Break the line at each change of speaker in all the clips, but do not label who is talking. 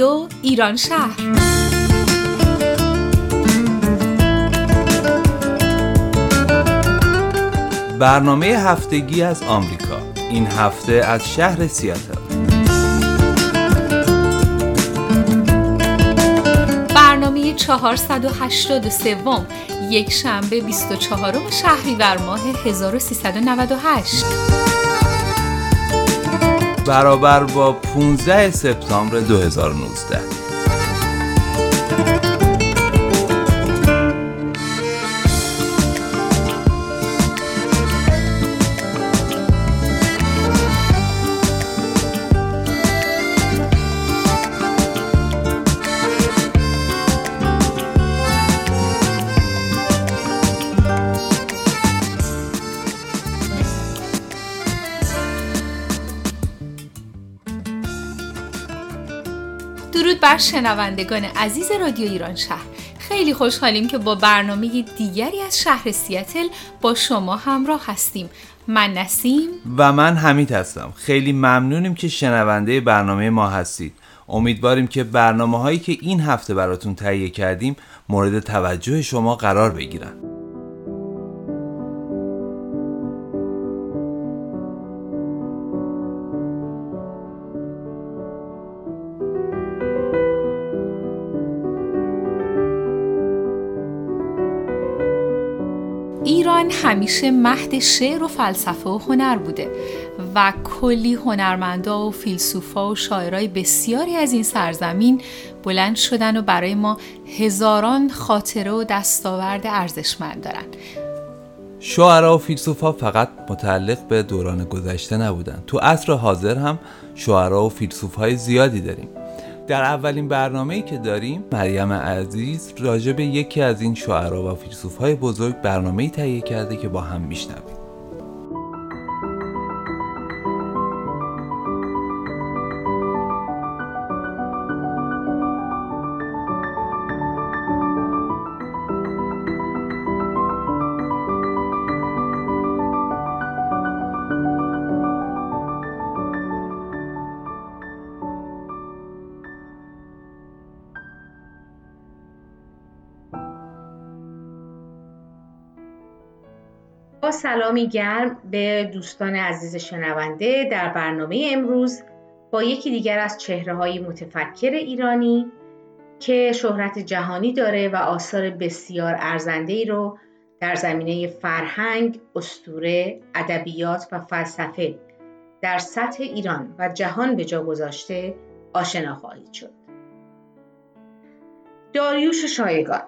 رادیو ایران شهر.
برنامه هفتگی از آمریکا. این هفته از شهر سیاتل.
برنامه 483 یک شنبه 24 شهریور ماه 1398
برابر با 15 سپتامبر 2019
بر شنوندگان عزیز رادیو ایران شهر. خیلی خوشحالیم که با برنامه دیگری از شهر سیاتل با شما همراه هستیم. من نسیم.
و من حمید هستم. خیلی ممنونیم که شنونده برنامه ما هستید. امیدواریم که برنامه هایی که این هفته براتون تهیه کردیم مورد توجه شما قرار بگیرن.
همیشه مهد شعر و فلسفه و هنر بوده و کلی هنرمندا و فیلسوفا و شاعرای بسیاری از این سرزمین بلند شدن و برای ما هزاران خاطره و دستاورد ارزشمند دارن.
شاعرها و فیلسوفا فقط متعلق به دوران گذشته نبودن. تو عصر حاضر هم شاعرها و فیلسوفهای زیادی داریم. در اولین برنامه‌ای که داریم مریم عزیز راجع به یکی از این شاعرها و فیلسوفهای بزرگ برنامه‌ای تهیه کرده که با هم میشنویم.
سلامی گرم به دوستان عزیز شنونده در برنامه امروز با یکی دیگر از چهره های متفکر ایرانی که شهرت جهانی داره و آثار بسیار ارزنده ای رو در زمینه فرهنگ، استوره، ادبیات و فلسفه در سطح ایران و جهان به جا گذاشته آشنا خواهید شد. داریوش شایگان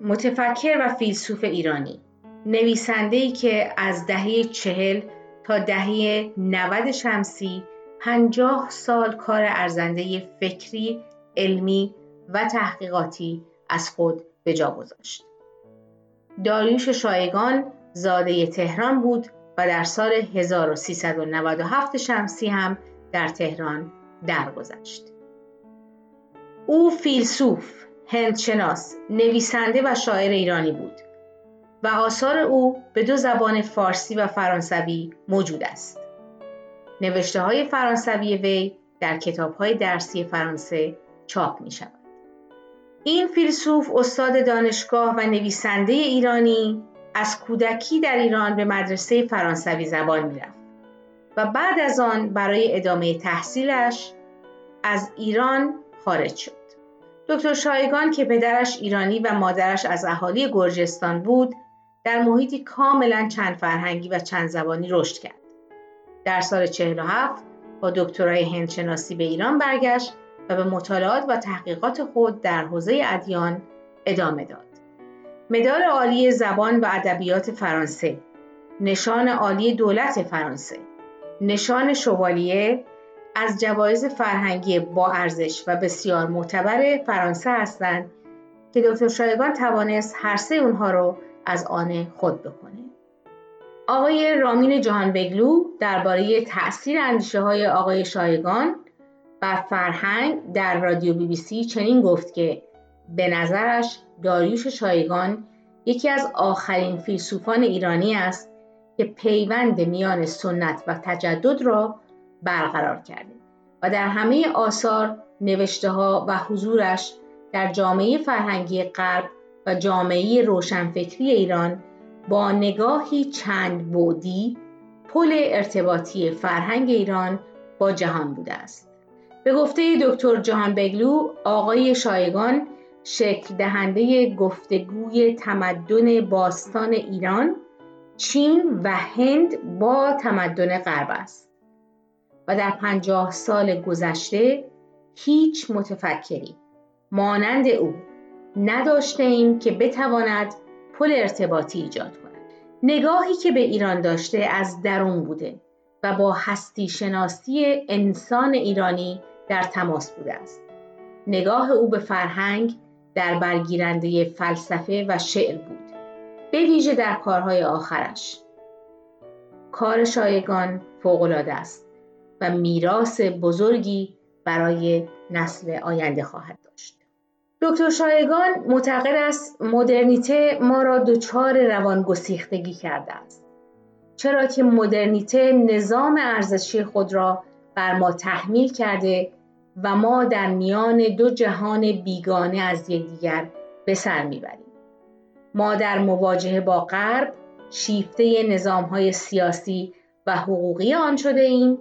متفکر و فیلسوف ایرانی نویسنده‌ای که از دهه چهل تا دهه 90 شمسی پنجاه سال کار ارزنده فکری، علمی و تحقیقاتی از خود به جا گذاشت. داریوش شایگان زاده تهران بود و در سال 1397 شمسی هم در تهران درگذشت. او فیلسوف، هندشناس، نویسنده و شاعر ایرانی بود. و آثار او به دو زبان فارسی و فرانسوی موجود است. نوشته های فرانسوی وی در کتاب های درسی فرانسه چاپ می شود. این فیلسوف استاد دانشگاه و نویسنده ایرانی از کودکی در ایران به مدرسه فرانسوی زبان می رفت و بعد از آن برای ادامه تحصیلش از ایران خارج شد. دکتر شایگان که پدرش ایرانی و مادرش از اهالی گرجستان بود در محیطی کاملا چند فرهنگی و چند زبانی رشد کرد. در سال 47 با دکترای هندشناسی به ایران برگشت و به مطالعات و تحقیقات خود در حوزه ادیان ادامه داد. مدال عالی زبان و ادبیات فرانسه، نشان عالی دولت فرانسه، نشان شوالیه از جوایز فرهنگی با ارزش و بسیار معتبر فرانسه هستند که دکتر شایگان توانست هر سه اونها رو از آن خود بکنه. آقای رامین جهان بگلو درباره تأثیر اندیشه های آقای شایگان بر فرهنگ در رادیو بی بی سی چنین گفت که به نظرش داریوش شایگان یکی از آخرین فیلسوفان ایرانی است که پیوند میان سنت و تجدد را برقرار کرده و در همه آثار نوشته ها و حضورش در جامعه فرهنگی غرب و جامعه روشنفکری ایران با نگاهی چند بودی پل ارتباطی فرهنگ ایران با جهان بوده است. به گفته دکتر جهان بگلو آقای شایگان شکل دهنده گفتگوی تمدن باستان ایران، چین و هند با تمدن غرب است و در پنجاه سال گذشته هیچ متفکری مانند او نداشته ایم که بتواند پل ارتباطی ایجاد کند. نگاهی که به ایران داشته از درون بوده و با هستی شناسی انسان ایرانی در تماس بوده است. نگاه او به فرهنگ در برگیرنده فلسفه و شعر بود. به ویژه در کارهای آخرش. کار شایگان فوقالعاده است و میراث بزرگی برای نسل آینده خواهد. دکتر شایگان معتقد است مدرنیته ما را دچار روان گسیختگی کرده است. چرا که مدرنیته نظام ارزشی خود را بر ما تحمیل کرده و ما در میان دو جهان بیگانه از یکدیگر به سر می‌بریم. ما در مواجهه با غرب شیفته نظام های سیاسی و حقوقی آن شده ایم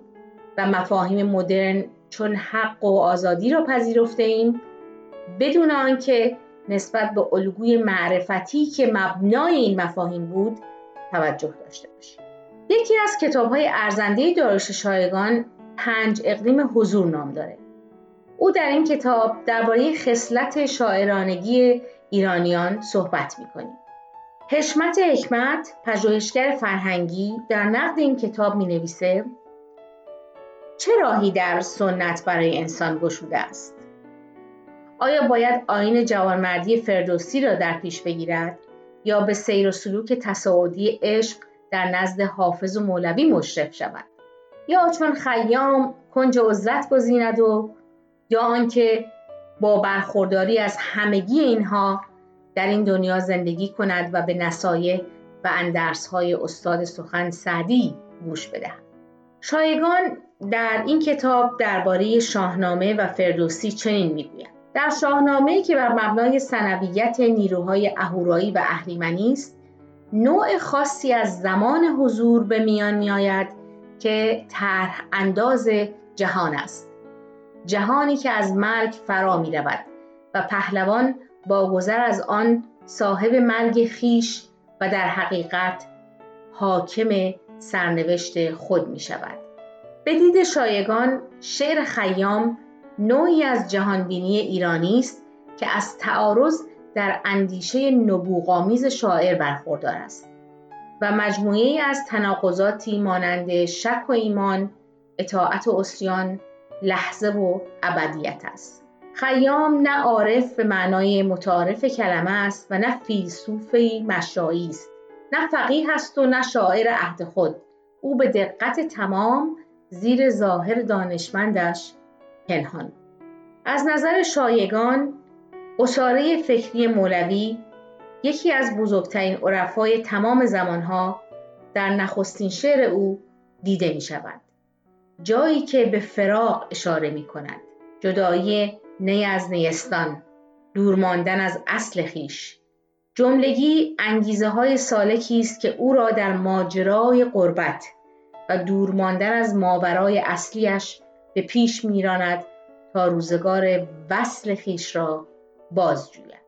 و مفاهیم مدرن چون حق و آزادی را پذیرفته ایم بدون آنکه نسبت به الگوی معرفتی که مبنای این مفاهیم بود توجه داشته باشیم. یکی از کتاب های ارزنده داروش شایگان پنج اقلیم حضور نام داره. او در این کتاب درباره خصلت شاعرانگی ایرانیان صحبت می‌کنیم. حشمت حکمت پژوهشگر فرهنگی در نقد این کتاب می نویسه چه راهی در سنت برای انسان گشوده است؟ آیا باید آین جوانمردی فردوسی را در پیش بگیرد یا به سیر و سلوک تصاعدی عشق در نزد حافظ و مولوی مشرف شود؟ یا چون خیام کنج عزلت گزیند و یا آنکه با برخورداری از همگی اینها در این دنیا زندگی کند و به نصایح و اندرسهای استاد سخن سعدی گوش بدهد؟ شایگان در این کتاب درباره شاهنامه و فردوسی چنین می‌گوید. در شاهنامه که بر مبنای سنویت نیروهای اهورایی و اهریمنی است نوع خاصی از زمان حضور به میان میآید که طرح انداز جهان است جهانی که از مرگ فرا می رود و پهلوان با گذر از آن صاحب مرگ خیش و در حقیقت حاکم سرنوشت خود می شود. به دید شایگان شعر خیام نوعی از جهانبینی ایرانی است که از تعارض در اندیشه نبوغامیز شاعر برخوردار است و مجموعه از تناقضاتی مانند شک و ایمان، اطاعت و اسیان، لحظه و ابدیت است. خیام نه عارف به معنای متعارف کلمه است و نه فیلسوفی مشایی است. نه فقیه است و نه شاعر عهد خود. او به دقت تمام زیر ظاهر دانشمندش پنهان از نظر شایگان اشاره فکری مولوی یکی از بزرگترین عرفای تمام زمانها در نخستین شعر او دیده می شود. جایی که به فراق اشاره می کند. جدایی نی از نیستان دور ماندن از اصل خیش جملگی انگیزه های سالکی است که او را در ماجرای قربت و دور ماندن از ماورای اصلیش به پیش میراند تا روزگار وصل خیش را بازجوید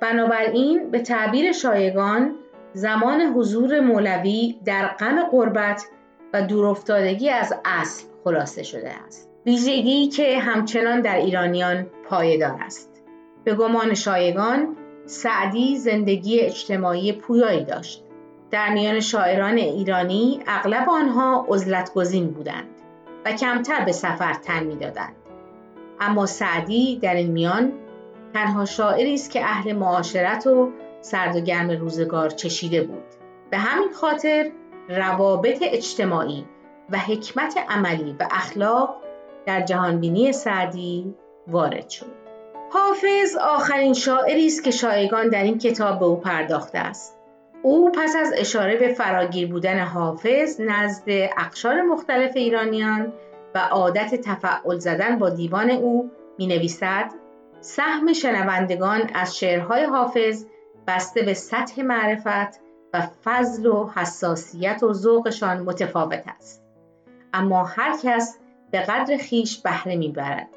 بنابراین به تعبیر شایگان زمان حضور مولوی در غم قربت و دورافتادگی از اصل خلاصه شده است. ویژگی که همچنان در ایرانیان پایدار است. به گمان شایگان سعدی زندگی اجتماعی پویایی داشت. در میان شاعران ایرانی اغلب آنها عزلت گزین بودند. و کمتر به سفر تن می‌دادند. اما سعدی در این میان تنها شاعری است که اهل معاشرت و سرد و گرم روزگار چشیده بود. به همین خاطر روابط اجتماعی و حکمت عملی و اخلاق در جهانبینی سعدی وارد شد. حافظ آخرین شاعری است که شایگان در این کتاب به او پرداخته است. او پس از اشاره به فراگیر بودن حافظ نزد اقشار مختلف ایرانیان و عادت تفعل زدن با دیوان او می نویسد سهم شنوندگان از شعرهای حافظ بسته به سطح معرفت و فضل و حساسیت و ذوقشان متفاوت است. اما هر کس به قدر خیش بهره می‌برد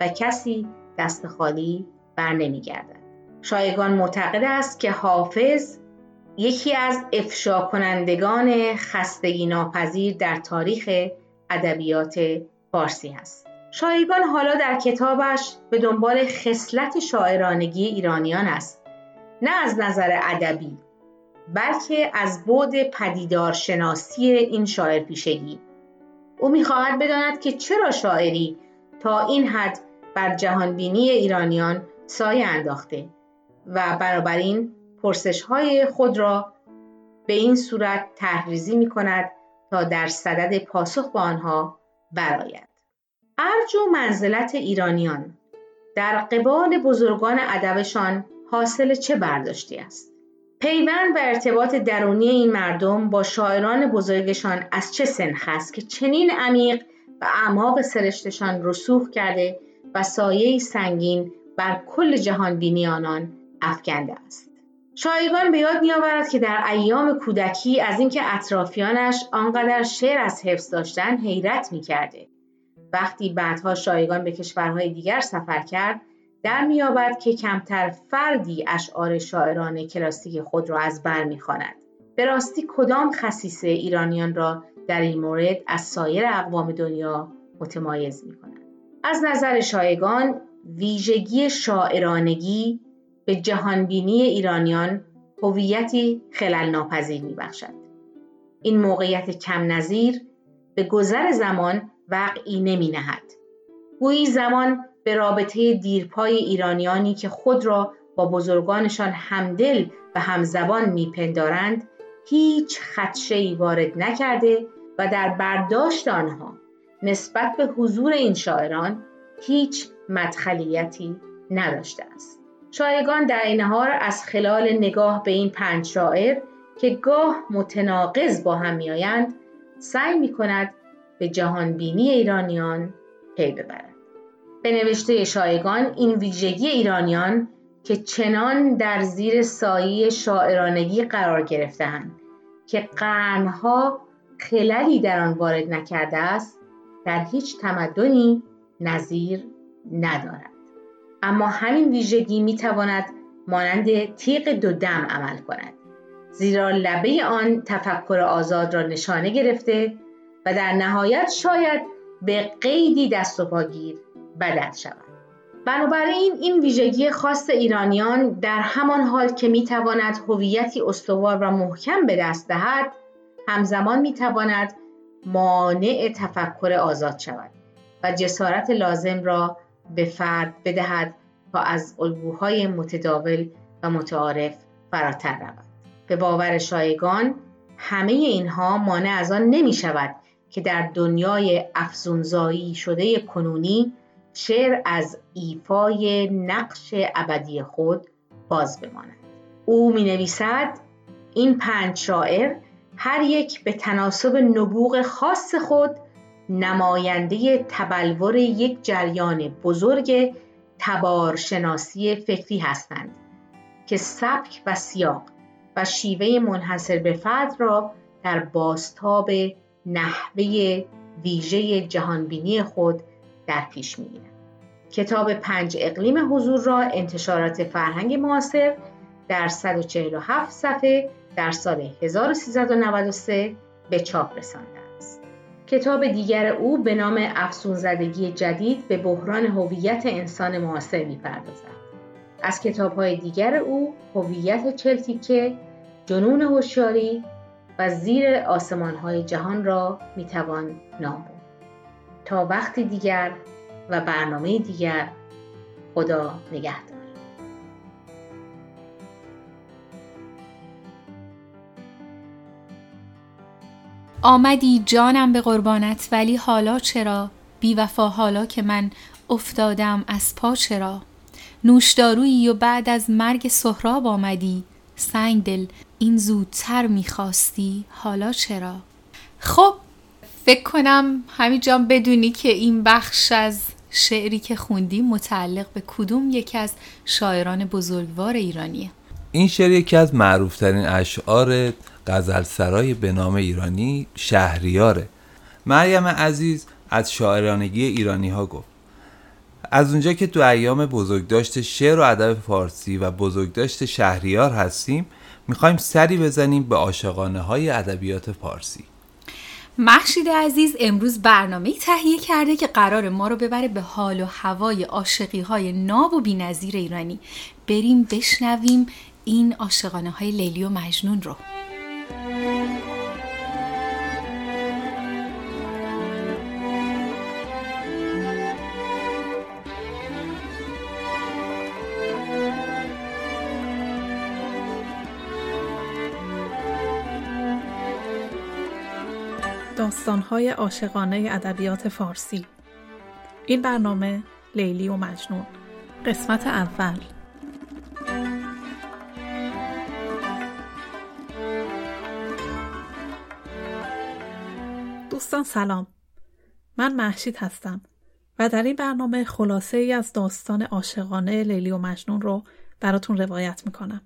و کسی دست خالی بر نمیگردد. شایگان معتقد است که حافظ یکی از افشا کنندگان خستگی ناپذیر در تاریخ ادبیات فارسی است. شایگان حالا در کتابش به دنبال خصلت شاعرانگی ایرانیان است نه از نظر ادبی بلکه از بعد پدیدارشناسی این شاعر پیشگی او می‌خواهد بداند که چرا شاعری تا این حد بر جهانبینی ایرانیان سایه انداخته و بنابراین پرسش های خود را به این صورت تحریزی می کند تا در صدد پاسخ به آنها برآید. ارج و منزلت ایرانیان در قبال بزرگان ادبشان حاصل چه برداشتی است؟ پیوند و ارتباط درونی این مردم با شاعران بزرگشان از چه سنخ است که چنین عمیق و اعماق سرشتشان رسوخ کرده و سایه سنگین بر کل جهان بینی آنان افکنده است. شایگان به یاد میآورد که در ایام کودکی از اینکه اطرافیانش آنقدر شعر از حفظ داشتن حیرت می‌کرده. وقتی بعدها شایگان به کشورهای دیگر سفر کرد در مییابد که کمتر فردی اشعار شاعران کلاسیک خود را از بر می‌خواند. به راستی کدام خصیصه ایرانیان را در این مورد از سایر اقوام دنیا متمایز می از نظر شایگان ویژگی شاعرانگی به جهانبینی ایرانیان هویتی خلل ناپذیر میبخشد این موقعیت کم نظیر به گذر زمان وقعی نمی نهد. گویی زمان به رابطه دیرپای ایرانیانی که خود را با بزرگانشان همدل و همزبان میپندارند هیچ خدشه‌ای وارد نکرده و در برداشت آنها نسبت به حضور این شاعران هیچ مدخلیتی نداشته است. شایگان در این حال از خلال نگاه به این پنج شاعر که گاه متناقض با هم میآیند سعی می کند به جهانبینی ایرانیان پی ببرد. به نوشته شایگان این ویژگی ایرانیان که چنان در زیر سایه شاعرانگی قرار گرفتهاند که قرنها خللی در آن وارد نکرده است در هیچ تمدنی نظیر ندارد اما همین ویژگی می تواند مانند تیغ دو دم عمل کند. زیرا لبه آن تفکر آزاد را نشانه گرفته و در نهایت شاید به قیدی دست و پاگیر بدل شود. بنابراین این ویژگی خاص ایرانیان در همان حال که می‌تواند هویتی استوار و محکم به دست دهد همزمان می‌تواند مانع تفکر آزاد شود و جسارت لازم را به فرد بدهد تا از الگوهای متداول و متعارف فراتر رود. به باور شایگان همه اینها مانع از آن نمی شود که در دنیای افزونزایی شده کنونی شعر از ایفای نقش ابدی خود باز بماند. او می نویسد این پنج شاعر هر یک به تناسب نبوغ خاص خود نماینده تبلور یک جریان بزرگ تبارشناسی فکری هستند که سبک و سیاق و شیوه منحصر به فرد را در باستاب نحوه ویژه جهانبینی خود در پیش می‌گیرند کتاب پنج اقلیم حضور را انتشارات فرهنگ معاصر در 147 صفحه در سال 1393 به چاپ رسانده است. کتاب دیگر او به نام افسون زدگی جدید به بحران هویت انسان معاصر می‌پردازد. از کتابهای دیگر او هویت چلتیکه، جنون هوشیاری و زیر آسمانهای جهان را می‌توان نام برد. تا وقتی دیگر و برنامه دیگر خدا نگهدار.
آمدی جانم به قربانت ولی حالا چرا؟ بی وفا حالا که من افتادم از پا چرا؟ نوشدارویی و بعد از مرگ سهراب آمدی؟ سنگ دل این زودتر می‌خواستی حالا چرا؟ خب فکر کنم همینجا بدونی که این بخش از شعری که خوندیم متعلق به کدوم یکی از شاعران بزرگوار ایرانیه.
این شعر یکی از معروفترین اشعار غزل سرای به نام ایرانی شهریاره. مریم عزیز از شاعرانگی ایرانی ها گفت از اونجا که تو ایام بزرگداشت شعر و ادب فارسی و بزرگداشت شهریار هستیم می‌خوایم سری بزنیم به عاشقانه های ادبیات فارسی.
محشید عزیز امروز برنامه تهیه کرده که قرار ما رو ببره به حال و هوای عاشقی های ناب و بینظیر ایرانی. بریم بشنویم این عاشقانه های لیلی و مجنون رو.
داستانهای عاشقانه ادبیات فارسی. این برنامه لیلی و مجنون. قسمت اول. دوستان سلام من محشید هستم و در این برنامه خلاصه ای از داستان عاشقانه لیلی و مجنون رو براتون روایت می‌کنم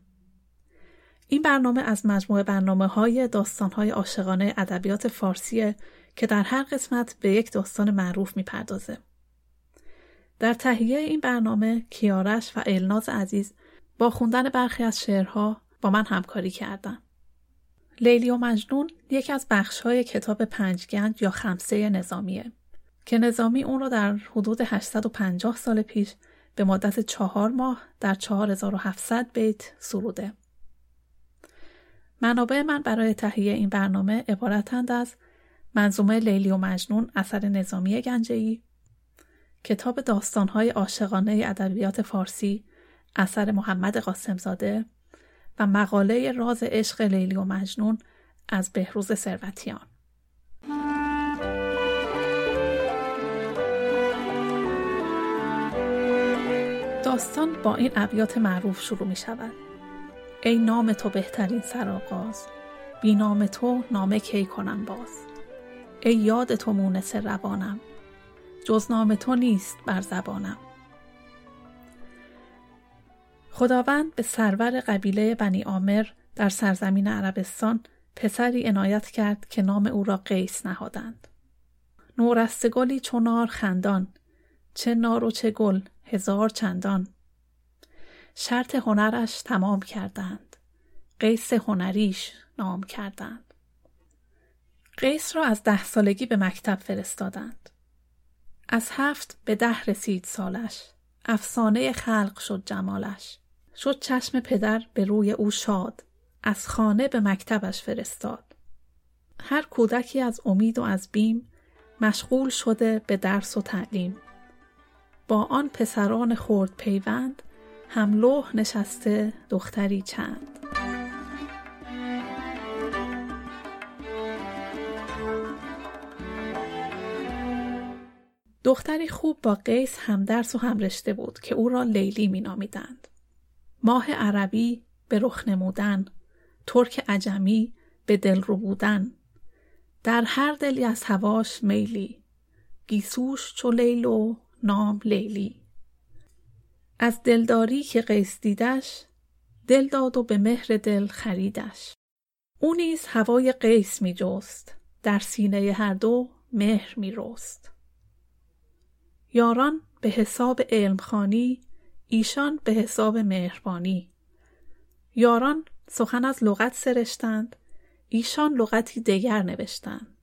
این برنامه از مجموعه برنامه های داستان های عاشقانه ادبیات فارسیه که در هر قسمت به یک داستان معروف می‌پردازه. در تهیه این برنامه کیارش و الناز عزیز با خوندن برخی از شعرها با من همکاری کردن. لیلی و مجنون یکی از بخش های کتاب پنجگنج یا خمسه نظامیه که نظامی اون رو در حدود 850 سال پیش به مدت چهار ماه در 4700 بیت سروده. منابع من برای تهیه این برنامه عبارتند از منظومه لیلی و مجنون اثر نظامی گنجهی کتاب داستانهای عاشقانه ادبیات فارسی اثر محمد قاسمزاده و مقاله راز عشق لیلی و مجنون از بهروز ثروتیان. داستان با این ابیات معروف شروع می شود. ای نام تو بهترین سرآغاز بی نام تو نامه کی کنم باز. ای یاد تو مونس روانم جز نام تو نیست بر زبانم. خداوند به سرور قبیله بنی آمر در سرزمین عربستان پسری عنایت کرد که نام او را قیس نهادند. نورستگلی چونار خندان چه نار و چه گل هزار چندان. شرط هنرش تمام کردند قیس هنریش نام کردند. قیس را از ده سالگی به مکتب فرستادند. از هفت به ده رسید سالش افسانه خلق شد جمالش. شد چشم پدر به روی او شاد از خانه به مکتبش فرستاد. هر کودکی از امید و از بیم مشغول شده به درس و تعلیم. با آن پسران خورد پیوند هملوح نشسته دختری چند. دختری خوب با قیس هم درس و هم رشته بود که او را لیلی می نامیدند. ماه عربی به رخ نمودن، ترک عجمی به دل رو بودن، در هر دلی از هواش میلی، گیسوش چو لیل و نام لیلی. از دلداری که قیس دیدش دل داد و به مهر دل خریدش. او نیز هوای قیس می جست در سینه هر دو مهر می رست. یاران به حساب علمخانی ایشان به حساب مهربانی. یاران سخن از لغت سرشتند ایشان لغتی دیگر نوشتند.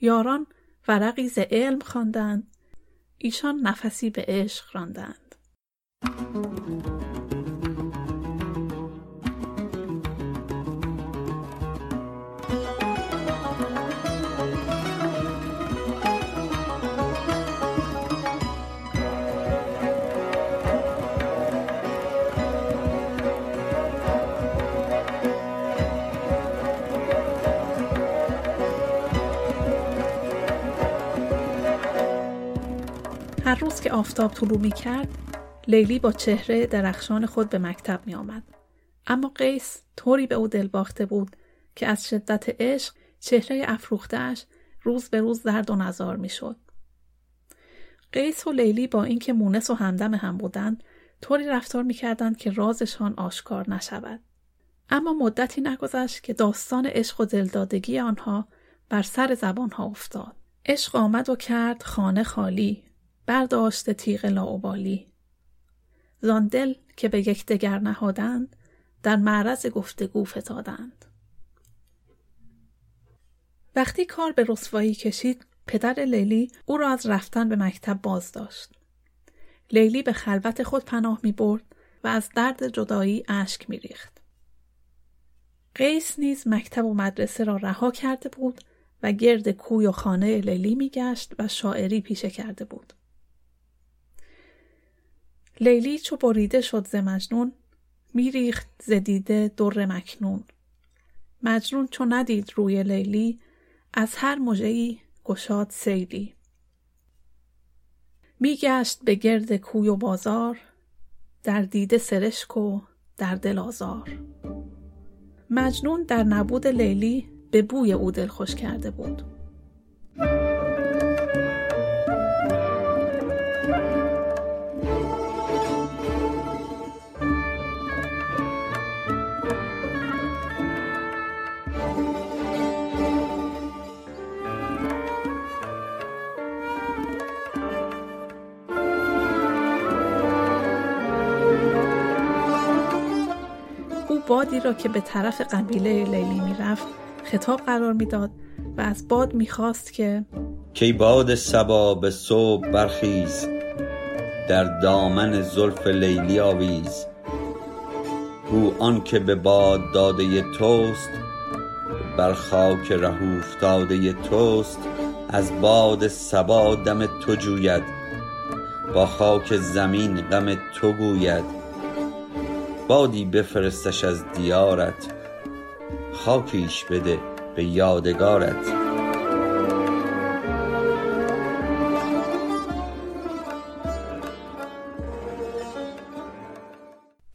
یاران ورقی ز علم خواندند ایشان نفسی به عشق راندند. هر روز که آفتاب طلوع می کرد لیلی با چهره درخشان خود به مکتب می آمد. اما قیس طوری به او دل باخته بود که از شدت عشق چهره افروختهش روز به روز زرد و نزار می‌شد. قیس و لیلی با اینکه مونس و همدم هم بودند طوری رفتار می‌کردند که رازشان آشکار نشود. اما مدتی نگذشت که داستان عشق و دلدادگی آنها بر سر زبانها افتاد. عشق آمد و کرد خانه خالی برداشت تیغ لاوبالی زان دل که به یکدیگر نهادند در معرض گفتگو فتادند وقتی کار به رسوایی کشید پدر لیلی او را از رفتن به مکتب باز داشت لیلی به خلوت خود پناه می برد و از درد جدایی اشک می ریخت. قیس نیز مکتب و مدرسه را رها کرده بود و گرد کوی و خانه لیلی می گشت و شاعری پیشه کرده بود. لیلی چو بریده شد ز مجنون میریخت ز دیده در مکنون. مجنون چو ندید روی لیلی از هر مژهای گشاد سیلی. میگشت به گرد کوی و بازار در دیده سرشک و در دل آزار. مجنون در نبود لیلی به بوی او خوش کرده بود. بادی را که به طرف قبیله لیلی می‌رفت خطاب قرار می‌داد و از باد می‌خواست که
کی باد سبا به صبح برخیز در دامن زلف لیلی آویز. گو آن که به باد داده توست بر خاک ره افتاده توست. از باد سبا دم تو جوید با خاک زمین غم تو گوید. بادی بفرستش از دیارت خاکیش بده به یادگارت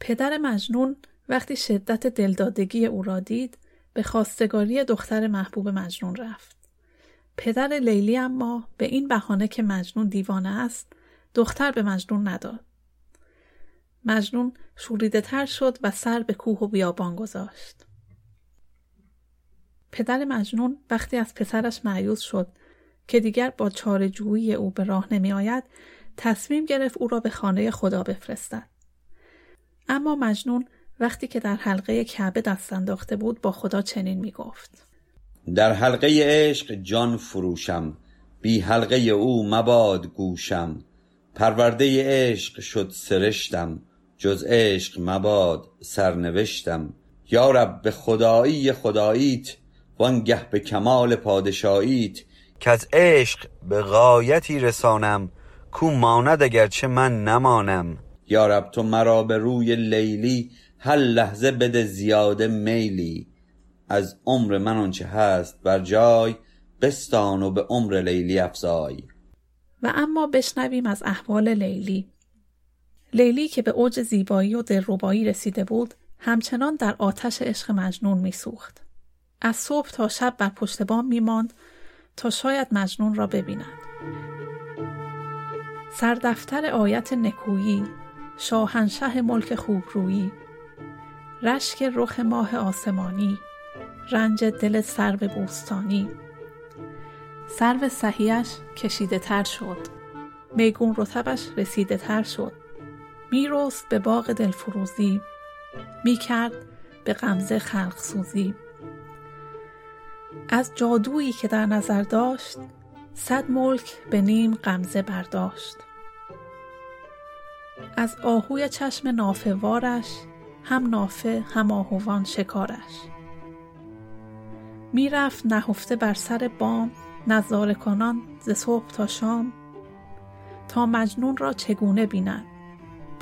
پدر مجنون وقتی شدت دلدادگی او را دید به خواستگاری دختر محبوب مجنون رفت. پدر لیلی اما به این بهانه که مجنون دیوانه است دختر به مجنون نداد. مجنون شوریده تر شد و سر به کوه و بیابان گذاشت. پدر مجنون وقتی از پسرش معیوز شد که دیگر با چارجویی او به راه نمی آید تصمیم گرفت او را به خانه خدا بفرستد. اما مجنون وقتی که در حلقه کعبه دست انداخته بود با خدا چنین می گفت.
در حلقه عشق جان فروشم بی حلقه او مباد گوشم پرورده عشق شد سرشتم جز عشق مباد سرنوشتم. یارب به خدایی خداییت وانگه به کمال پادشاییت. که از عشق به غایتی رسانم کو ماند اگرچه من نمانم. یارب تو مرا به روی لیلی هر لحظه بده زیاده میلی. از عمر من آنچه هست بر جای بستان و به عمر لیلی افزای.
و اما بشنویم از احوال لیلی. لیلی که به اوج زیبایی و دلربایی رسیده بود همچنان در آتش عشق مجنون میسوخت. از صبح تا شب بر پشت بام میماند تا شاید مجنون را ببیند. سردفتر آیت نکویی شاهنشه ملک خوبرویی رشک رخ ماه آسمانی رنج دل سرو بوستانی. سرو صحیش کشیده تر شد. میگون رتبش رسیده تر شد. میرست به باغ دلفروزی می‌کرد به غمزه خلق سوزی. از جادویی که در نظر داشت صد ملک به نیم غمزه برداشت. از آهوی چشم نافه وارش هم نافه هم آهوان شکارش. می‌رفت نهفته بر سر بام نظاره کنان ز صبح تا شام تا مجنون را چگونه بیند؟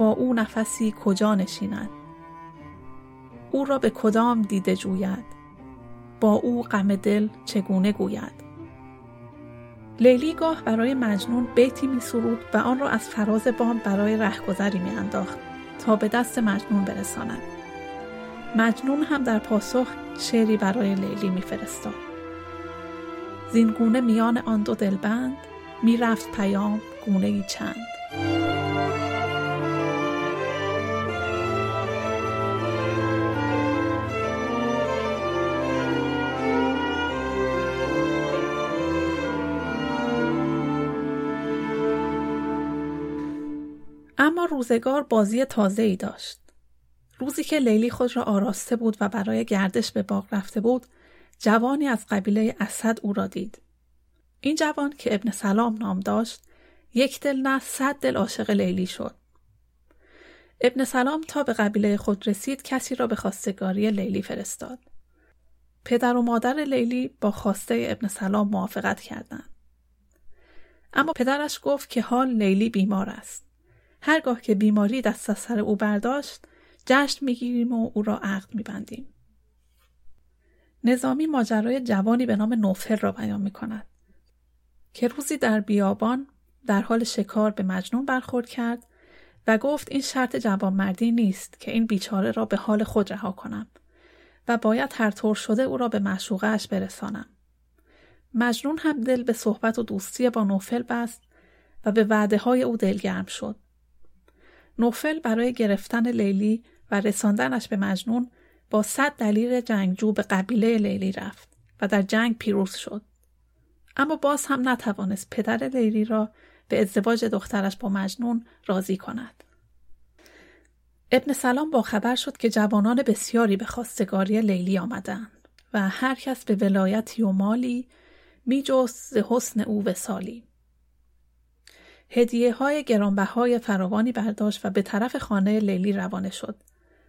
با او نفسی کجا نشیند؟ او را به کدام دیده جوید؟ با او غم دل چگونه گوید؟ لیلی گاه برای مجنون بیتی می سرود و آن را از فراز بام برای رهگذری می انداخت تا به دست مجنون برساند. مجنون هم در پاسخ شعری برای لیلی میفرستاد. زینگونه میان آن دو دلبند می‌رفت پیام گونه چند. اما روزگار بازی تازه ای داشت. روزی که لیلی خود را آراسته بود و برای گردش به باغ رفته بود، جوانی از قبیله اسد او را دید. این جوان که ابن سلام نام داشت، یک دل نه صد دل عاشق لیلی شد. ابن سلام تا به قبیله خود رسید کسی را به خواستگاری لیلی فرستاد. پدر و مادر لیلی با خواسته ابن سلام موافقت کردند. اما پدرش گفت که حال لیلی بیمار است. هرگاه که بیماری دست از سر او برداشت جشن می‌گیریم و او را عقد میبندیم. نظامی ماجرای جوانی به نام نوفل را بیان می کند که روزی در بیابان در حال شکار به مجنون برخورد کرد و گفت این شرط جوانمردی نیست که این بیچاره را به حال خود رها کنم و باید هر طور شده او را به معشوقهاش برسانم. مجنون هم دل به صحبت و دوستی با نوفل بست و به وعده های او دلگرم شد. نوفل برای گرفتن لیلی و رساندنش به مجنون با صد دلیل جنگجو به قبیله لیلی رفت و در جنگ پیروز شد. اما باز هم نتوانست پدر لیلی را به ازدواج دخترش با مجنون راضی کند. ابن سلام با خبر شد که جوانان بسیاری به خواستگاری لیلی آمدند و هر کس به ولایتی و مالی می ز حسن او وسالی. هدیه های گرانبهای فراوانی برداشت و به طرف خانه لیلی روانه شد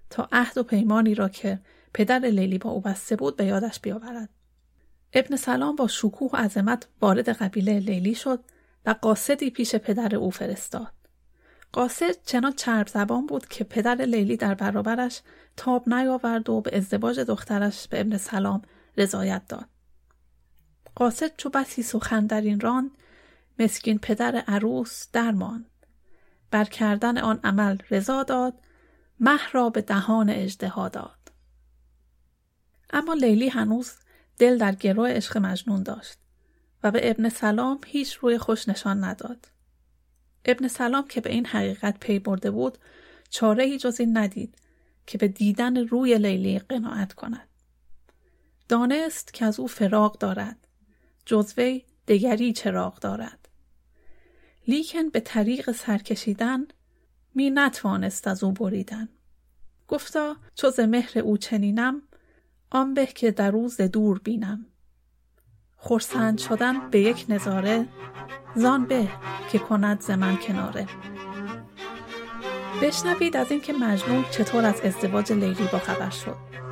تا عهد و پیمانی را که پدر لیلی با او بسته بود به یادش بیاورد. ابن سلام با شکوه و عظمت وارد قبیله لیلی شد و قاصدی پیش پدر او فرستاد. قاصد چنان چرب زبان بود که پدر لیلی در برابرش تاب نیاورد و به ازدواج دخترش به ابن سلام رضایت داد. قاصد چو بسی سخن در این ران مسکین پدر عروس درمان. بر کردن آن عمل رضا داد مه را به دهان اجدها داد. اما لیلی هنوز دل در گروه عشق مجنون داشت و به ابن سلام هیچ روی خوش نشان نداد. ابن سلام که به این حقیقت پی برده بود چاره ای جز این ندید که به دیدن روی لیلی قناعت کند. دانست که از او فراغ دارد جزوی دگری چراغ دارد. لیکن به طریق سرکشیدن می نتوانست از او بریدن. گفتا چو ز مهر او چنینم آن به که در روز دور بینم. خرسند شدن به یک نظاره زان به که کند ز من کناره. بشنوید از اینکه مجنون چطور از ازدواج لیلی با خبر شد.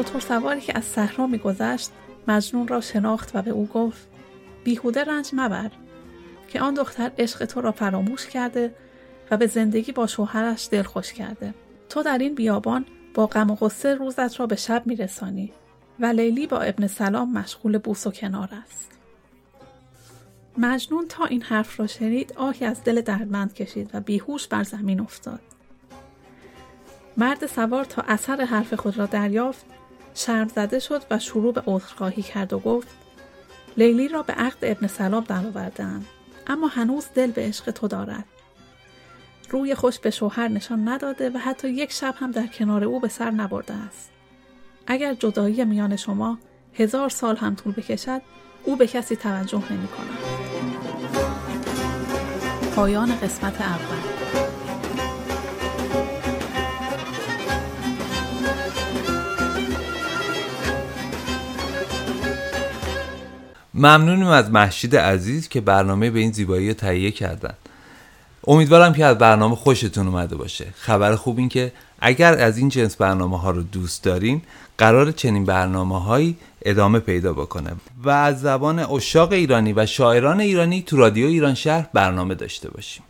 شطور سواری که از صحرا میگذشت مجنون را شناخت و به او گفت بیهوده رنج مبر که آن دختر عشق تو را فراموش کرده و به زندگی با شوهرش دلخوش کرده. تو در این بیابان با غم و غصه روزت را به شب میرسانی و لیلی با ابن سلام مشغول بوس و کنار است. مجنون تا این حرف را شنید آهی از دل دردمند کشید و بیهوش بر زمین افتاد. مرد سوار تا اثر حرف خود را دریافت شرم زده شد و شروع به عذرخواهی کرد و گفت لیلی را به عقد ابن سلام درآوردهام اما هنوز دل به عشق تو دارد. روی خوش به شوهر نشان نداده و حتی یک شب هم در کنار او به سر نبرده است. اگر جدایی میان شما هزار سال هم طول بکشد او به کسی توجه نمی کند. پایان قسمت اول.
ممنونیم از محشید عزیز که برنامه به این زیبایی رو تهیه کردن. امیدوارم که از برنامه خوشتون اومده باشه. خبر خوب این که اگر از این جنس برنامه ها رو دوست دارین قرار چنین برنامه هایی ادامه پیدا بکنه. و از زبان اشاق ایرانی و شاعران ایرانی تو رادیو ایران شهر برنامه داشته باشیم.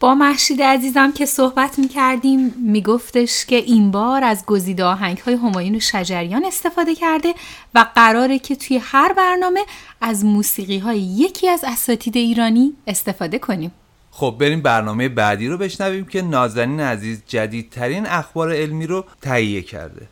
با محشید عزیزم که صحبت می کردیم می گفتش که این بار از گزیده آهنگ های همایون شجریان استفاده کرده و قراره که توی هر برنامه از موسیقی های یکی از اساتید ایرانی استفاده کنیم.
خب بریم برنامه بعدی رو بشنویم که نازنین عزیز جدیدترین اخبار علمی رو تهیه کرده.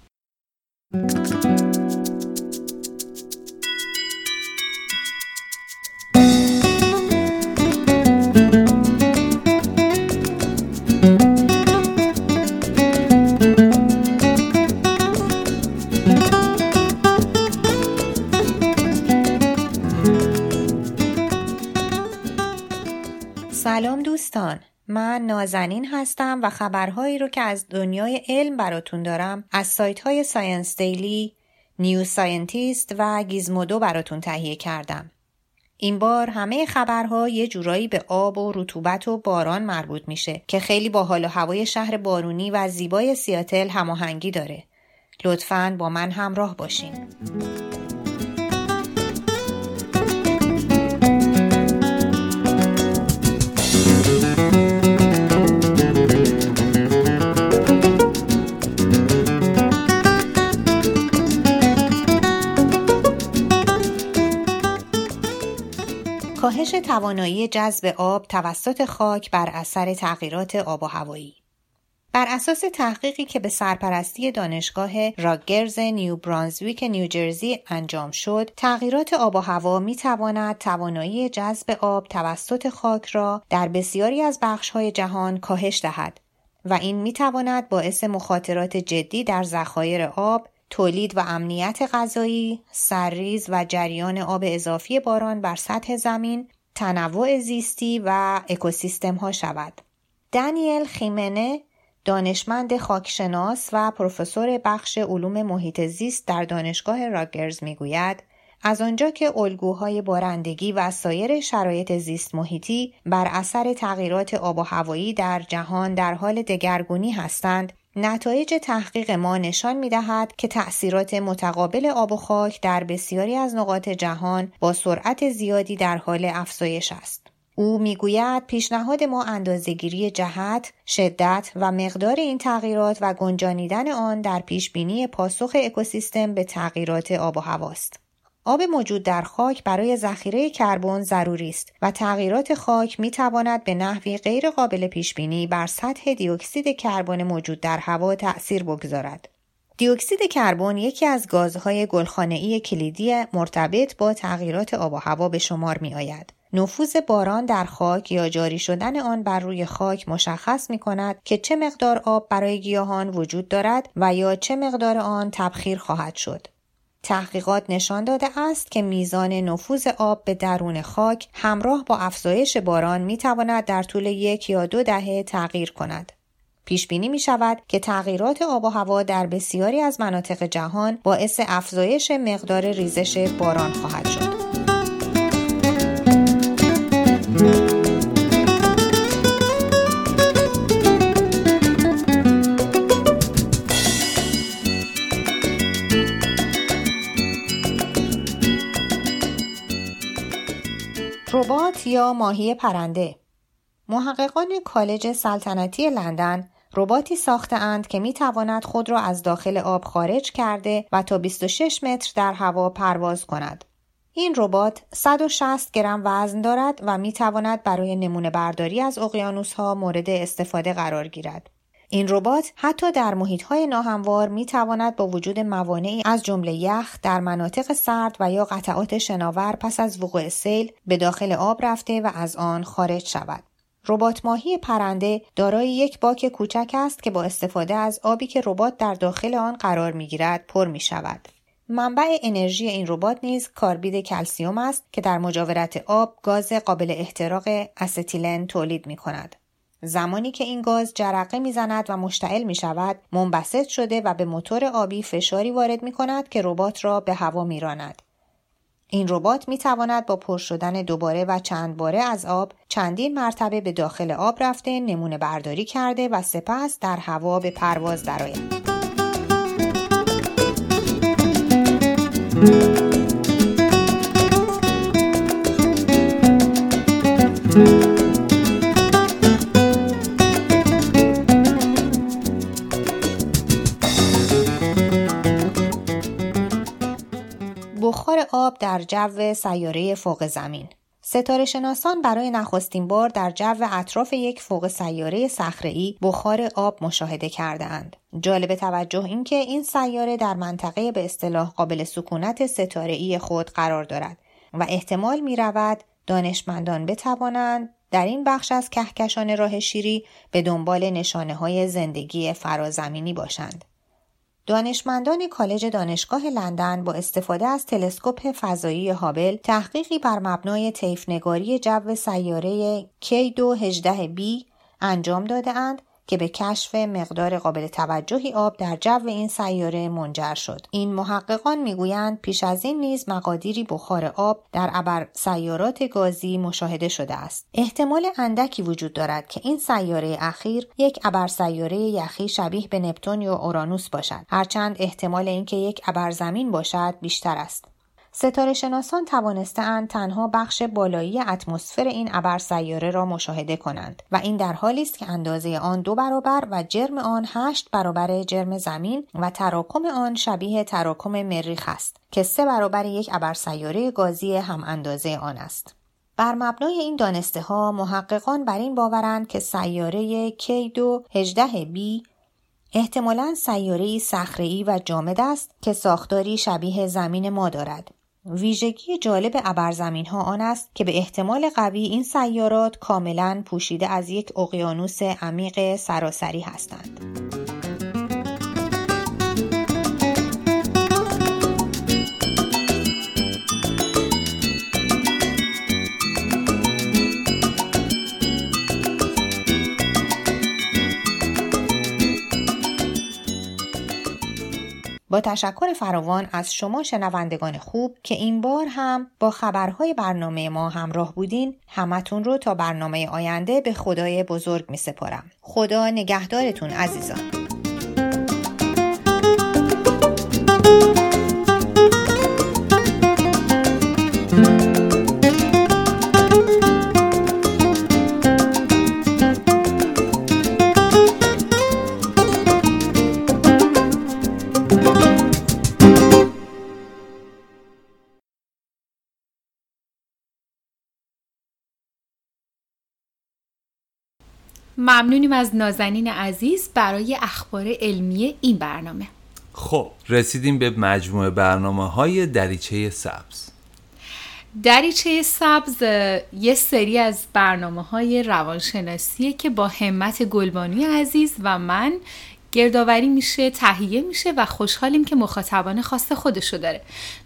دوستان من نازنین هستم و خبرهایی رو که از دنیای علم براتون دارم از سایت های Science Daily، New Scientist و Gizmodo براتون تهیه کردم. این بار همه خبرها یه جورایی به آب و رطوبت و باران مربوط میشه که خیلی با حال و هوای شهر بارونی و زیبای سیاتل هماهنگی داره. لطفاً با من همراه باشین. کاهش توانایی جذب آب توسط خاک بر اثر تغییرات آب و هوایی. بر اساس تحقیقی که به سرپرستی دانشگاه راگرز نیو برانزویک نیوجرسی انجام شد، تغییرات آب و هوا می تواند توانایی جذب آب توسط خاک را در بسیاری از بخش‌های جهان کاهش دهد و این می تواند باعث مخاطرات جدی در ذخایر آب، تولید و امنیت غذایی، سرریز و جریان آب اضافی باران بر سطح زمین، تنوع زیستی و اکوسیستم ها شود. دانیل خیمنه دانشمند خاکشناس و پروفسور بخش علوم محیط زیست در دانشگاه راگرز می‌گوید از آنجا که الگوهای بارندگی و سایر شرایط زیست محیطی بر اثر تغییرات آب و هوایی در جهان در حال دگرگونی هستند نتایج تحقیق ما نشان می دهد که تأثیرات متقابل آب و خاک در بسیاری از نقاط جهان با سرعت زیادی در حال افزایش است. او می‌گوید پیشنهاد ما اندازهگیری جهت، شدت و مقدار این تغییرات و گنجانیدن آن در پیشبینی پاسخ اکوسیستم به تغییرات آب و هواست. آب موجود در خاک برای ذخیره کربن ضروری است و تغییرات خاک می تواند به نحوی غیر قابل پیش بینی بر سطح دیوکسید کربن موجود در هوا تأثیر بگذارد. دیوکسید کربن یکی از گازهای گلخانه‌ای کلیدی مرتبط با تغییرات آب و هوا به شمار می آید. نفوذ باران در خاک یا جاری شدن آن بر روی خاک مشخص می کند که چه مقدار آب برای گیاهان وجود دارد و یا چه مقدار آن تبخیر خواهد شد. تحقیقات نشان داده است که میزان نفوذ آب به درون خاک همراه با افزایش باران می تواند در طول یک یا دو دهه تغییر کند. پیش بینی می شود که تغییرات آب و هوا در بسیاری از مناطق جهان باعث افزایش مقدار ریزش باران خواهد شد. ربات یا ماهی پرنده محققان کالج سلطنتی لندن رباتی ساختهاند که می تواند خود را از داخل آب خارج کرده و تا 26 متر در هوا پرواز کند. این ربات 160 گرم وزن دارد و می تواند برای نمونه برداری از اقیانوس ها مورد استفاده قرار گیرد. این ربات حتی در محیطهای ناهموار می تواند با وجود موانعی از جمله یخ در مناطق سرد و یا قطعات شناور پس از وقوع سیل به داخل آب رفته و از آن خارج شود. ربات ماهی پرنده دارای یک باک کوچک است که با استفاده از آبی که ربات در داخل آن قرار می گیرد پر می شود. منبع انرژی این ربات نیز کاربید کلسیوم است که در مجاورت آب گاز قابل احتراق استیلن تولید می کند. زمانی که این گاز جرقه می‌زند و مشتعل می شود منبسط شده و به موتور آبی فشاری وارد می کند که ربات را به هوا میراند. این ربات می تواند با پر شدن دوباره و چند باره از آب چندین مرتبه به داخل آب رفته نمونه برداری کرده و سپس در هوا به پرواز درآید. آب در جو سیاره فوق زمین ستاره شناسان برای نخستین بار در جو اطراف یک فوق سیاره صخره‌ای بخار آب مشاهده کردهاند. جالب توجه این که این سیاره در منطقه به اصطلاح قابل سکونت ستاره خود قرار دارد و احتمال می رود دانشمندان بتوانند در این بخش از کهکشان راه شیری به دنبال نشانه های زندگی فرازمینی باشند. دانشمندان کالج دانشگاه لندن با استفاده از تلسکوپ فضایی هابل تحقیقی بر مبنای طیفنگاری جو سیاره K218b انجام داده که به کشف مقدار قابل توجهی آب در جو این سیاره منجر شد. این محققان می‌گویند پیش از این نیز مقادیری بخار آب در ابر سیارات گازی مشاهده شده است. احتمال اندکی وجود دارد که این سیاره اخیر یک ابر سیاره یخی شبیه به نپتون یا اورانوس باشد. هرچند احتمال اینکه یک ابر زمین باشد بیشتر است. ستاره شناسان توانستهاند تنها بخش بالایی اتمسفر این ابر سیاره را مشاهده کنند و این در حالی است که اندازه آن دو برابر و جرم آن هشت برابر جرم زمین و تراکم آن شبیه تراکم مریخ است که سه برابر یک ابر سیاره گازی هم اندازه آن است. بر مبنای این دانسته ها محققان بر این باورند که سیاره K2 18b احتمالا سیاره صخره‌ای و جامد است که ساختاری شبیه زمین ما دارد ویژگی جالب ابرزمین ها آن است که به احتمال قوی این سیارات کاملا پوشیده از یک اقیانوس عمیق سراسری هستند. با تشکر فراوان از شما شنوندگان خوب که این بار هم با خبرهای برنامه ما همراه بودین همتون رو تا برنامه آینده به خدای بزرگ می سپارم. خدا نگهدارتون عزیزان.
ممنونیم از نازنین عزیز برای اخبار علمی این برنامه.
خب رسیدیم به مجموعه برنامه های دریچه سبز.
دریچه سبز یه سری از برنامه های روانشناسیه که با همت گلبانی عزیز و من گردآوری میشه تهیه میشه و خوشحالیم که مخاطبان خاص خودشو داره.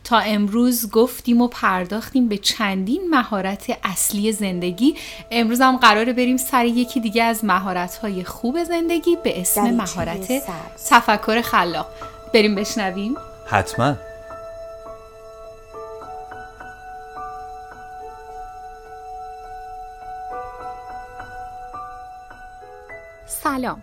تا امروز گفتیم و پرداختیم به چندین مهارت اصلی زندگی. امروز هم قراره بریم سر یکی دیگه از مهارت های خوب زندگی به اسم مهارت تفکر خلاق. بریم بشنویم.
حتما.
سلام.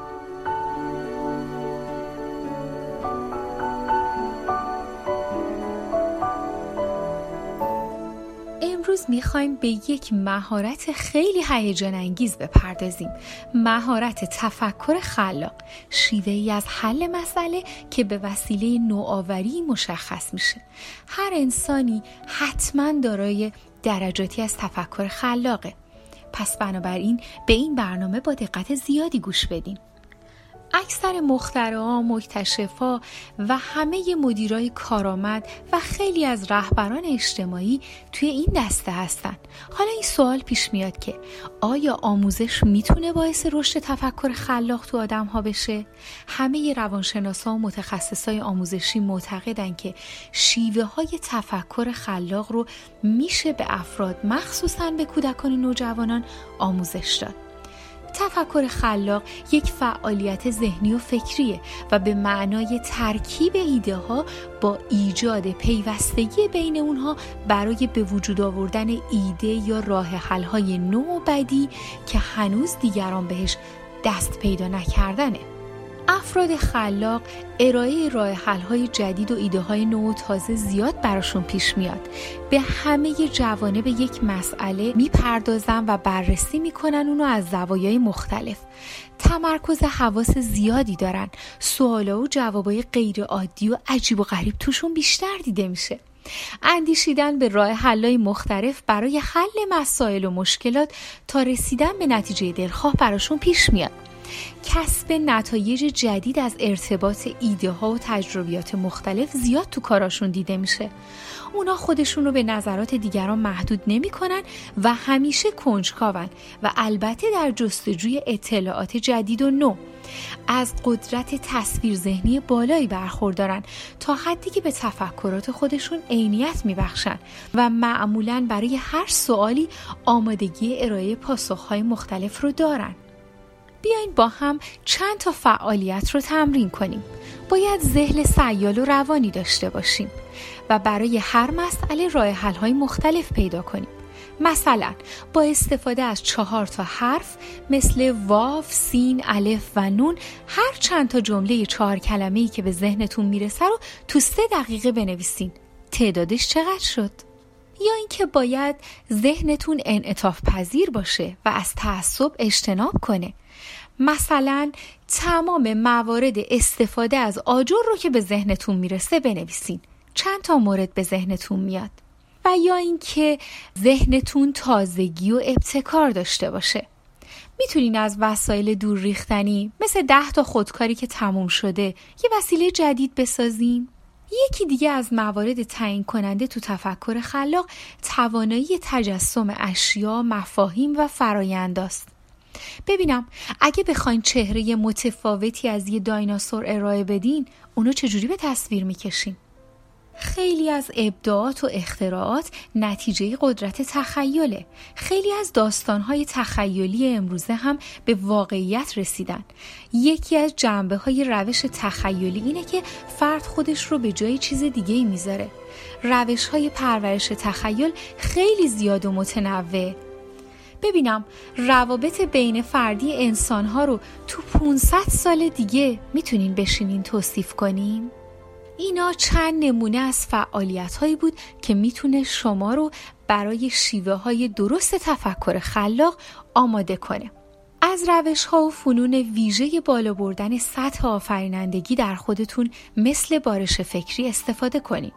امروز می‌خوایم به یک مهارت خیلی هیجان انگیز بپردازیم. مهارت تفکر خلاق. شیوه ای از حل مسئله که به وسیله نوآوری مشخص میشه. هر انسانی حتما دارای درجاتی از تفکر خلاقه. پس بنابراین به این برنامه با دقت زیادی گوش بدین. اکثر مخترعا، مکتشفا و همه مدیرای کارآمد و خیلی از رهبران اجتماعی توی این دسته هستن. حالا این سوال پیش میاد که آیا آموزش می‌تونه باعث رشد تفکر خلاق تو آدم ها بشه؟ همه روانشناسا و متخصصای آموزشی معتقدن که شیوه های تفکر خلاق رو میشه به افراد مخصوصا به کودکان و نوجوانان آموزش داد. تفکر خلاق یک فعالیت ذهنی و فکریه و به معنای ترکیب ایده ها با ایجاد پیوستگی بین اونها برای به وجود آوردن ایده یا راه حل های نو و بدی که هنوز دیگران بهش دست پیدا نکردنه. افراد خلاق ارائه راه های جدید و ایده های نو و تازه زیاد براشون پیش میاد. به همه جوانب یک مسئله می‌پردازن و بررسی می‌کنن اونو از زوایای مختلف. تمرکز حواس زیادی دارن. سوالا و جوابای غیر عادی و عجیب و غریب توشون بیشتر دیده میشه. اندیشیدن به راه حلای مختلف برای حل مسائل و مشکلات تا رسیدن به نتیجه دلخواه براشون پیش میاد. کسب نتایج جدید از ارتباط ایده ها و تجربیات مختلف زیاد تو کاراشون دیده میشه. اونا خودشون رو به نظرات دیگران محدود نمی‌کنن و همیشه کنجکاون و البته در جستجوی اطلاعات جدید و نو. از قدرت تصویر ذهنی بالایی برخوردارن تا حدی که به تفکرات خودشون عینیت میبخشن و معمولا برای هر سوالی آمادگی ارائه پاسخهای مختلف رو دارن. بیاین با هم چند تا فعالیت رو تمرین کنیم. باید ذهن سیال و روانی داشته باشیم و برای هر مسئله راه حل های مختلف پیدا کنیم. مثلا با استفاده از چهار تا حرف مثل واف، سین، الف و نون هر چند تا جمله چهار کلمه ای که به ذهنتون می‌رسه رو تو سه دقیقه بنویسین. تعدادش چقدر شد؟ یا اینکه باید ذهنتون انعطاف پذیر باشه و از تعصب اجتناب کنه. مثلا تمام موارد استفاده از آجر رو که به ذهنتون می‌رسه بنویسین. چند تا مورد به ذهنتون میاد؟ و یا اینکه ذهنتون تازگی و ابتکار داشته باشه. می‌تونین از وسایل دور ریختنی مثل ده تا خودکاری که تموم شده یه وسیله جدید بسازین. یکی دیگه از موارد تعیین کننده تو تفکر خلاق توانایی تجسم اشیا، مفاهیم و است. ببینم اگه بخواین چهره متفاوتی از یه دایناسور ارائه بدین اونو چجوری به تصویر می‌کشین؟ خیلی از ابداعات و اختراعات نتیجه قدرت تخیله. خیلی از داستانهای تخیلی امروزه هم به واقعیت رسیدن. یکی از جنبه های روش تخیلی اینه که فرد خودش رو به جای چیز دیگه می‌ذاره. روش های پرورش تخیل خیلی زیاد و متنوع. ببینم روابط بین فردی انسان ها رو تو 500 سال دیگه می‌تونین بشینین توصیف کنیم؟ اینا چند نمونه از فعالیت هایی بود که می‌تونه شما رو برای شیوه های درست تفکر خلاق آماده کنه. از روش ها و فنون ویژه بالا بردن سطح آفرینندگی در خودتون مثل بارش فکری استفاده کنید.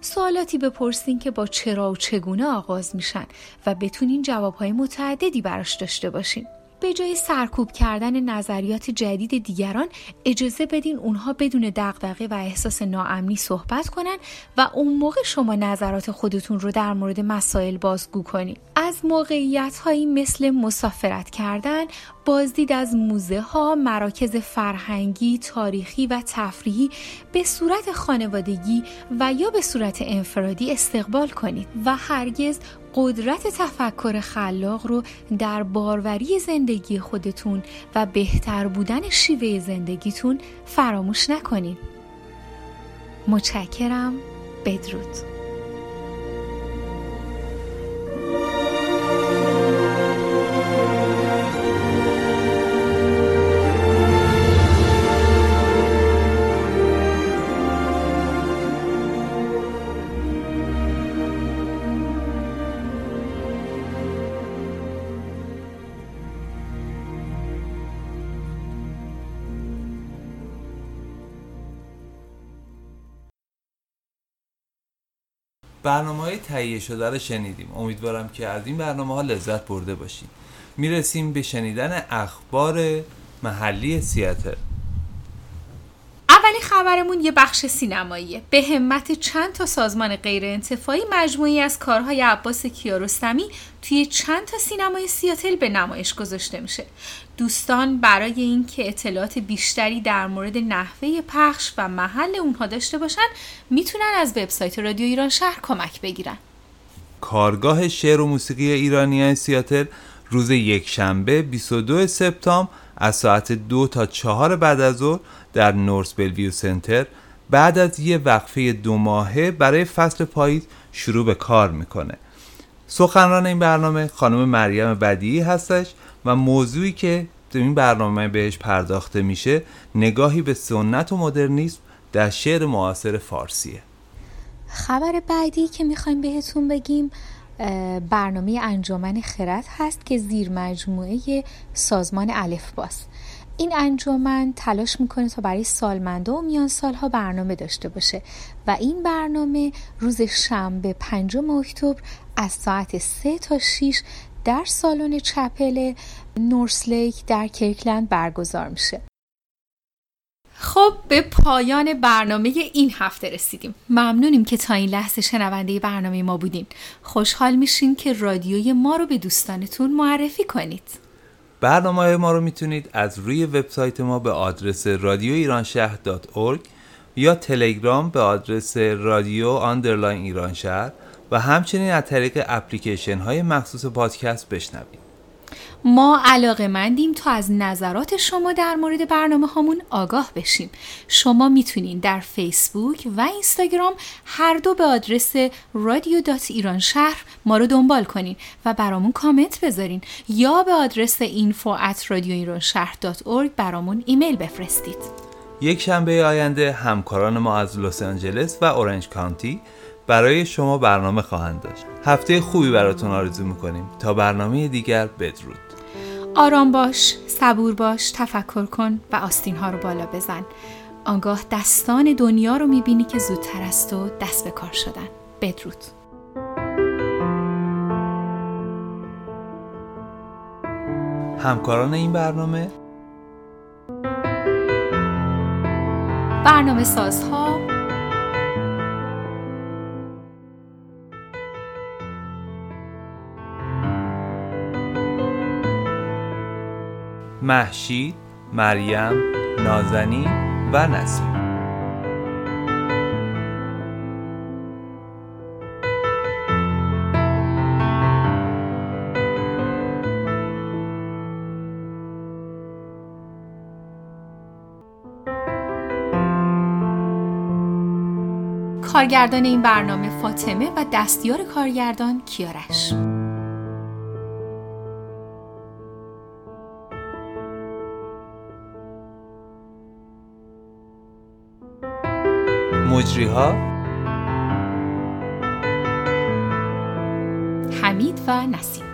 سوالاتی بپرسین که با چرا و چگونه آغاز میشن و بتونین جوابهای متعددی براش داشته باشین. به جای سرکوب کردن نظریات جدید دیگران اجازه بدین اونها بدون دغدغه و احساس ناامنی صحبت کنن و اون موقع شما نظرات خودتون رو در مورد مسائل بازگو کنید از موقعیت هایی مثل مسافرت کردن بازدید از موزه ها، مراکز فرهنگی، تاریخی و تفریحی به صورت خانوادگی و یا به صورت انفرادی استقبال کنید و هرگز قدرت تفکر خلاق رو در باروری زندگی خودتون و بهتر بودن شیوه زندگیتون فراموش نکنید. متشکرم بدرود
تهیه شده رو شنیدیم. امیدوارم که از این برنامه ها لذت برده باشید می‌رسیم به شنیدن اخبار محلی سیاتل
خبرمون یه بخش سینماییه. به همت چند تا سازمان غیر انتفاعی مجموعی از کارهای عباس کیارستمی توی چند تا سینمای سیاتل به نمایش گذاشته میشه. دوستان برای اینکه اطلاعات بیشتری در مورد نحوه پخش و محل اونها داشته باشن می‌تونن از وبسایت رادیو ایران شهر کمک بگیرن.
کارگاه شعر و موسیقی ایرانی سیاتل روز یک شنبه 22 سپتامبر از ساعت دو تا چهار بعد از ظهر در نورس بلویو سنتر بعد از یه وقفه دو ماهه برای فصل پاییز شروع به کار می‌کنه. سخنران این برنامه خانم مریم بدیعی هستش و موضوعی که این برنامه بهش پرداخته میشه نگاهی به سنت و مدرنیسم در شعر معاصر فارسیه.
خبر بعدی که می‌خوایم بهتون بگیم برنامه انجمن خرد هست که زیر مجموعه سازمان الف باست. این انجمن تلاش می‌کنه تا برای سالمنده و میان سالها برنامه داشته باشه و این برنامه روز شنبه پنجم اکتبر از ساعت سه تا 6 در سالن چپل Northlake در کرکلند برگزار میشه. خب به پایان برنامه این هفته رسیدیم. ممنونیم که تا این لحظه شنونده برنامه ما بودین. خوشحال میشیم که رادیوی ما رو به دوستانتون معرفی کنید.
برنامه ما رو می‌تونید از روی وبسایت ما به آدرس رادیو ایران یا تلگرام به آدرس رادیو underline ایران شهر و همچنین از طریق اپلیکیشن های مخصوص پادکست بشنوید.
ما علاقه مندیم تا از نظرات شما در مورد برنامه هامون آگاه بشیم. شما می‌تونین در فیسبوک و اینستاگرام هر دو به آدرس رادیو dot ایران شهر ما رو دنبال کنین و برامون کامنت بذارین یا به آدرس info at رادیو ایران شهر dot برامون ایمیل بفرستید.
یک شنبه آینده همکاران ما از لس آنجلس و اورنج کانتی برای شما برنامه خواهند داشت. هفته خوبی براتون آرزو می‌کنیم. تا برنامه دیگر بدرود.
آرام باش صبور باش تفکر کن و آستین ها رو بالا بزن. آنگاه دستان دنیا رو می‌بینی که زودتر است و دست به کار شدن. بدرود.
همکاران این برنامه؟
برنامه سازها
محشید، مریم، نازنین و نسیم.
کارگردان این برنامه فاطمه و دستیار کارگردان کیارش.
مجری ها
حمید و نسیم.